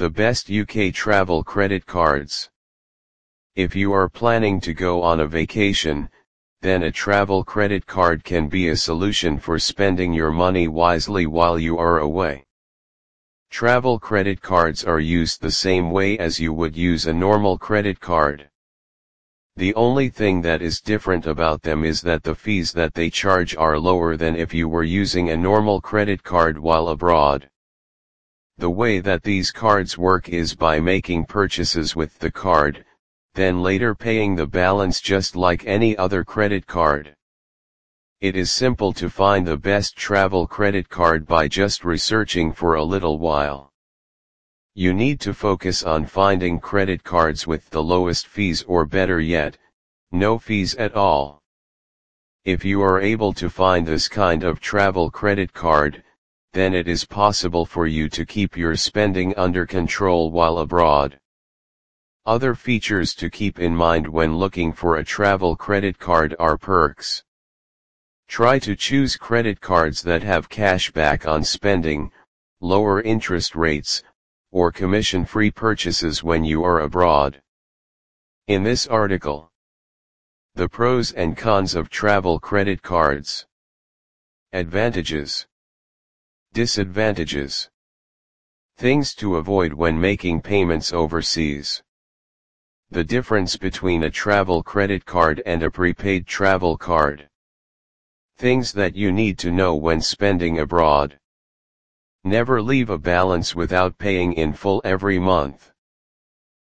The best UK travel credit cards. If you are planning to go on a vacation, then a travel credit card can be a solution for spending your money wisely while you are away. Travel credit cards are used the same way as you would use a normal credit card. The only thing that is different about them is that the fees that they charge are lower than if you were using a normal credit card while abroad. The way that these cards work is by making purchases with the card, then later paying the balance just like any other credit card. It is simple to find the best travel credit card by just researching for a little while. You need to focus on finding credit cards with the lowest fees or better yet, no fees at all. If you are able to find this kind of travel credit card, then it is possible for you to keep your spending under control while abroad. Other features to keep in mind when looking for a travel credit card are perks. Try to choose credit cards that have cash back on spending, lower interest rates, or commission-free purchases when you are abroad. In this article, the pros and cons of travel credit cards. Advantages. Disadvantages. Things to avoid when making payments overseas. The difference between a travel credit card and a prepaid travel card. Things that you need to know when spending abroad. Never leave a balance without paying in full every month.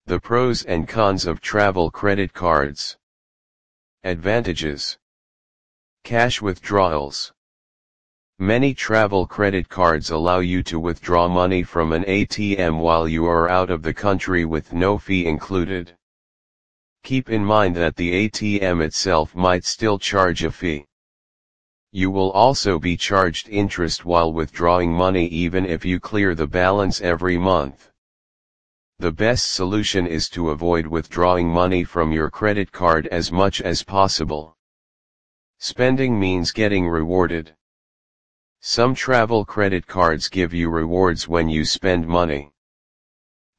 The pros and cons of travel credit cards. Advantages. Cash withdrawals. Many travel credit cards allow you to withdraw money from an ATM while you are out of the country with no fee included. Keep in mind that the ATM itself might still charge a fee. You will also be charged interest while withdrawing money even if you clear the balance every month. The best solution is to avoid withdrawing money from your credit card as much as possible. Spending means getting rewarded. Some travel credit cards give you rewards when you spend money.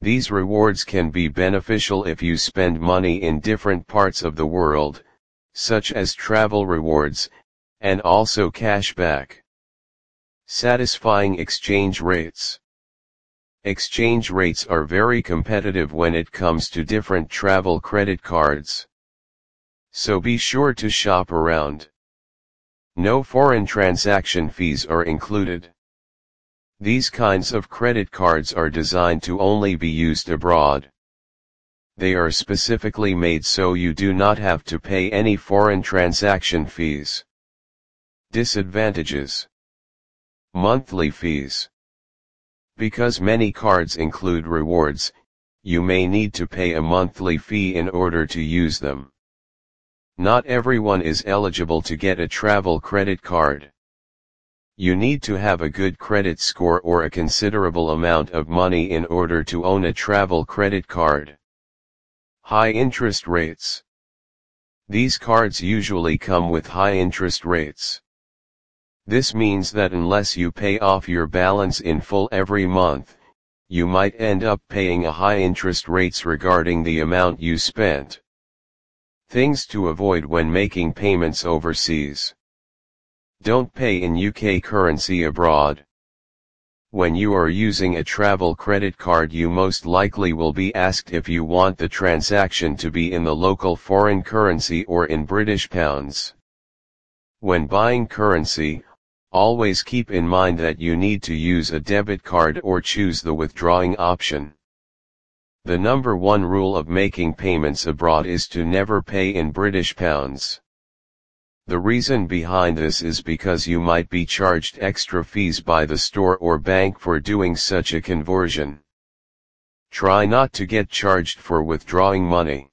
These rewards can be beneficial if you spend money in different parts of the world, such as travel rewards, and also cashback. Satisfying exchange rates. Exchange rates are very competitive when it comes to different travel credit cards. So be sure to shop around. No foreign transaction fees are included. These kinds of credit cards are designed to only be used abroad. They are specifically made so you do not have to pay any foreign transaction fees. Disadvantages Monthly fees Because many cards include rewards, you may need to pay a monthly fee in order to use them. Not everyone is eligible to get a travel credit card. You need to have a good credit score or a considerable amount of money in order to own a travel credit card. High interest rates. These cards usually come with high interest rates. This means that unless you pay off your balance in full every month, you might end up paying a high interest rates regarding the amount you spent. Things to avoid when making payments overseas. Don't pay in UK currency abroad. When you are using a travel credit card you most likely will be asked if you want the transaction to be in the local foreign currency or in British pounds. When buying currency, Always keep in mind that you need to use a debit card or choose the withdrawing option. The number one rule of making payments abroad is to never pay in British pounds. The reason behind this is because you might be charged extra fees by the store or bank for doing such a conversion. Try not to get charged for withdrawing money.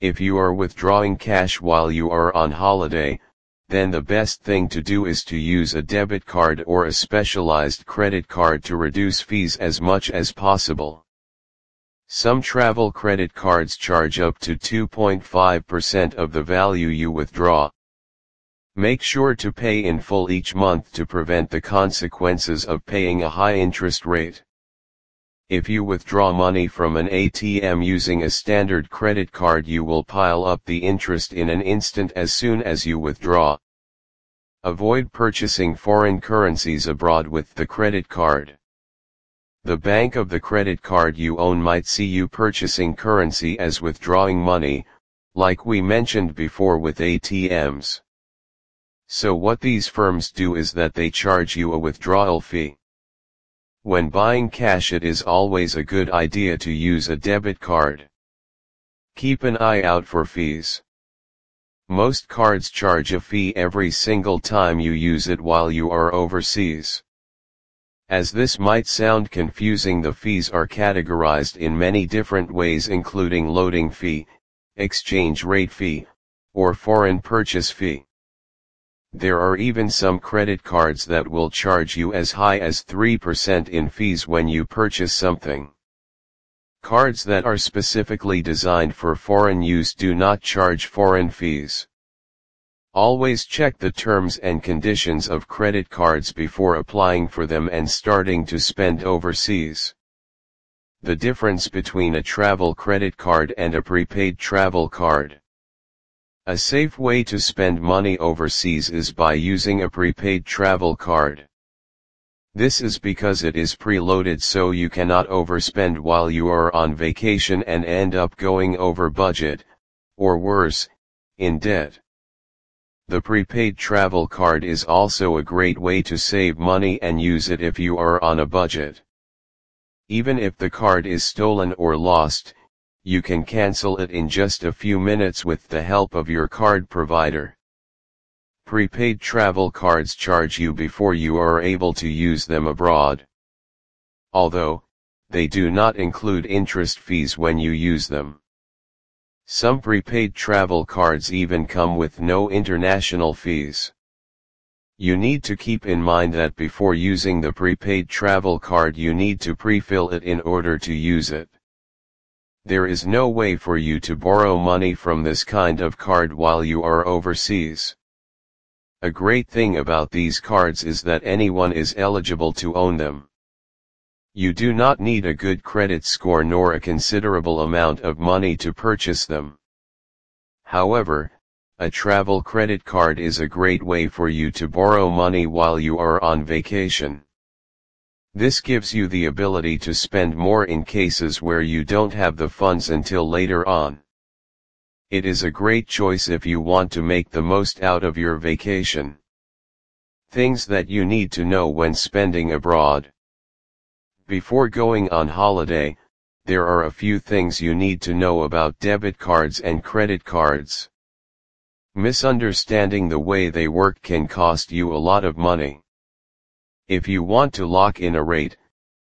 If you are withdrawing cash while you are on holiday, then the best thing to do is to use a debit card or a specialized credit card to reduce fees as much as possible. Some travel credit cards charge up to 2.5% of the value you withdraw. Make sure to pay in full each month to prevent the consequences of paying a high interest rate. If you withdraw money from an ATM using a standard credit card you will pile up the interest in an instant as soon as you withdraw. Avoid purchasing foreign currencies abroad with the credit card. The bank of the credit card you own might see you purchasing currency as withdrawing money, like we mentioned before with ATMs. So what these firms do is that they charge you a withdrawal fee. When buying cash it is always a good idea to use a debit card. Keep an eye out for fees. Most cards charge a fee every single time you use it while you are overseas. As this might sound confusing the fees are categorized in many different ways including loading fee, exchange rate fee, or foreign purchase fee. There are even some credit cards that will charge you as high as 3% in fees when you purchase something. Cards that are specifically designed for foreign use do not charge foreign fees. Always check the terms and conditions of credit cards before applying for them and starting to spend overseas. The difference between a travel credit card and a prepaid travel card. A safe way to spend money overseas is by using a prepaid travel card. This is because it is preloaded so you cannot overspend while you are on vacation and end up going over budget, or worse, in debt. The prepaid travel card is also a great way to save money and use it if you are on a budget. Even if the card is stolen or lost, you can cancel it in just a few minutes with the help of your card provider. Prepaid travel cards charge you before you are able to use them abroad. Although, they do not include interest fees when you use them. Some prepaid travel cards even come with no international fees. You need to keep in mind that before using the prepaid travel card you need to pre-fill it in order to use it. There is no way for you to borrow money from this kind of card while you are overseas. A great thing about these cards is that anyone is eligible to own them. You do not need a good credit score nor a considerable amount of money to purchase them. However, a travel credit card is a great way for you to borrow money while you are on vacation. This gives you the ability to spend more in cases where you don't have the funds until later on. It is a great choice if you want to make the most out of your vacation. Things that you need to know when spending abroad. Before going on holiday, there are a few things you need to know about debit cards and credit cards. Misunderstanding the way they work can cost you a lot of money. If you want to lock in a rate,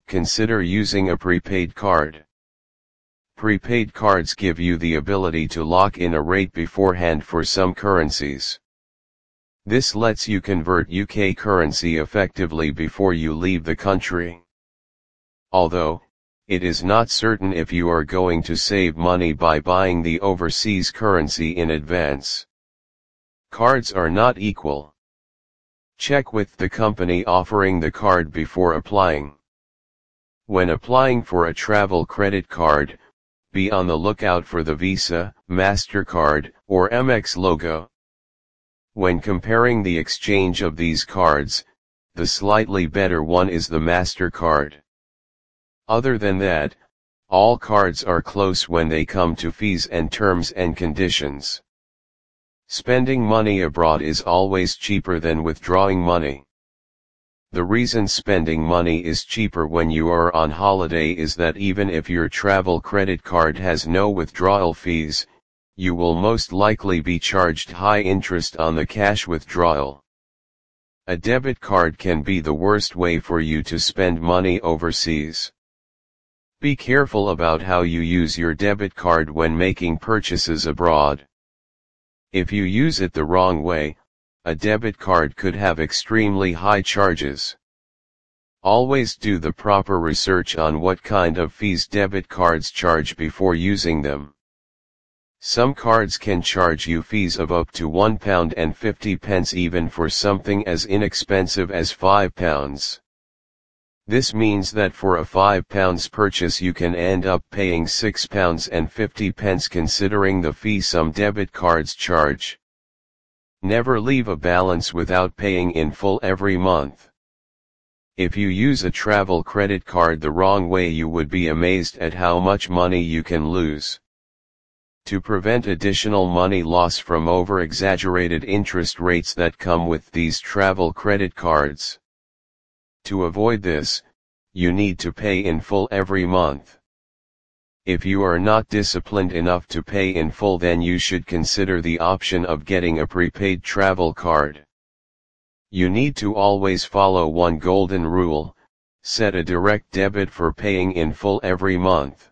consider using a prepaid card. Prepaid cards give you the ability to lock in a rate beforehand for some currencies. This lets you convert UK currency effectively before you leave the country. Although, it is not certain if you are going to save money by buying the overseas currency in advance. Cards are not equal. Check with the company offering the card before applying. When applying for a travel credit card, be on the lookout for the Visa, MasterCard, or Amex logo. When comparing the exchange of these cards, the slightly better one is the MasterCard. Other than that, all cards are close when they come to fees and terms and conditions. Spending money abroad is always cheaper than withdrawing money. The reason spending money is cheaper when you are on holiday is that even if your travel credit card has no withdrawal fees, you will most likely be charged high interest on the cash withdrawal. A debit card can be the worst way for you to spend money overseas. Be careful about how you use your debit card when making purchases abroad. If you use it the wrong way, a debit card could have extremely high charges. Always do the proper research on what kind of fees debit cards charge before using them. Some cards can charge you fees of up to £1 and 50 pence even for something as inexpensive as £5. This means that for a £5 purchase you can end up paying £6 and 50 pence considering the fee some debit cards charge. Never leave a balance without paying in full every month. If you use a travel credit card the wrong way you would be amazed at how much money you can lose. To prevent additional money loss from over-exaggerated interest rates that come with these travel credit cards. To avoid this, you need to pay in full every month. If you are not disciplined enough to pay in full then you should consider the option of getting a prepaid travel card. You need to always follow one golden rule, set a direct debit for paying in full every month.